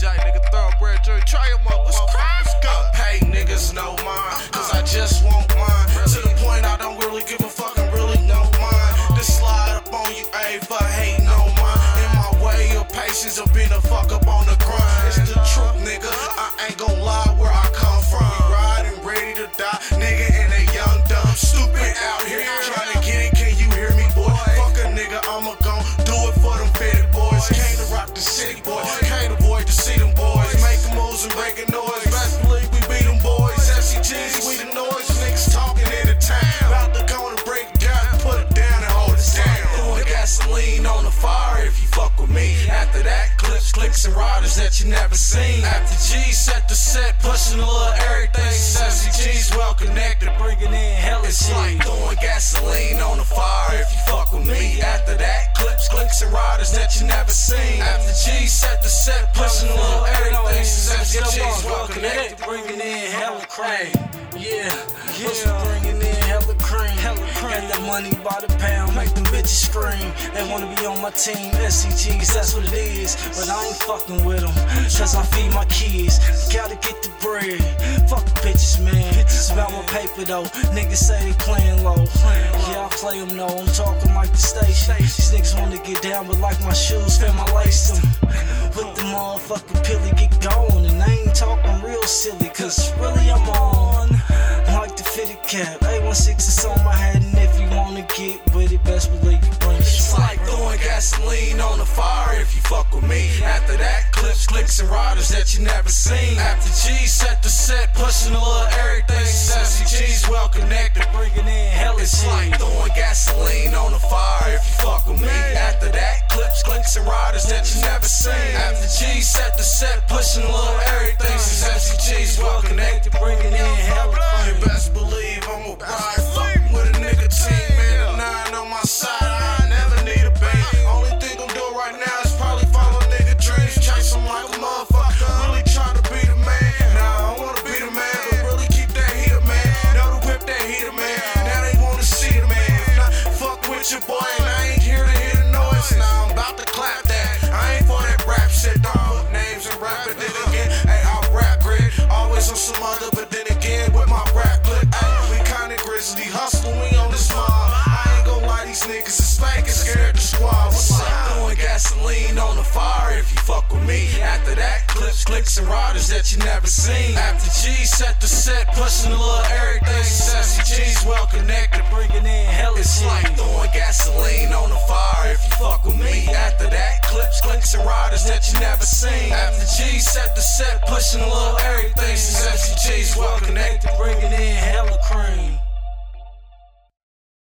jack, nigga. Thoroughbred jury, try your motherfuckers. I pay niggas no mind, cause I just want mine. To the point I don't really give a fuck and really know mind. This slide up on you, A, for hate no mind. In my way of patience of being a fuck up on the grind. It's the truth, nigga. I ain't gon' lie where I come from. We riding ready to die, nigga, and a young dumb stupid out here trying to get it. Can you hear me, boy? Fuck a nigga, I'ma gon' do it for them fitted boys. Came to rock the city, boy. That you never seen. After G set the set, pushing a little everything. Sassy G's well connected, bringing in hella It's like throwing gasoline on the fire if you fuck with me. After that, clips, clicks, and riders that you never seen. After G set the set, pushing a little everything. FCG's well connected, bringing in hella cream. Yeah, yeah, money by the pound, make them bitches scream. They wanna be on my team, FCGs, that's what it is. But I ain't fucking with them, cause I feed my kids. Gotta get the bread. Fuck the bitches, man. It's about my paper though. Niggas say they playing low. Yeah, I play them though. I'm talking like the station. These niggas wanna get down, but like my shoes, feel my lace them. With the motherfucking pilly get going. And I ain't talking real silly, cause really I'm on. Like the fitted cap. A16 is on my head, and if you wanna get with it, best believe you bring It's like throwing gasoline on the fire if you fuck with me. After that, clips, clicks, and riders that you never seen. After G set the set, pushing a little everything. FCG's well connected, bringing in hella It's like throwing gasoline on the fire if you fuck with me. After that, clips, clicks, and riders that you never seen. After G set the set, pushing a little everything. FCG's well connected, bringing in hella You best believe you. After G set the set, pushing a little everything. FCG's well connected, bringing in hella It's like throwing gasoline on the fire if you fuck with me. After that, clips, clicks, and riders that you never seen. After G set the set, pushing a little everything. FCG's well connected, bringing in hella cream.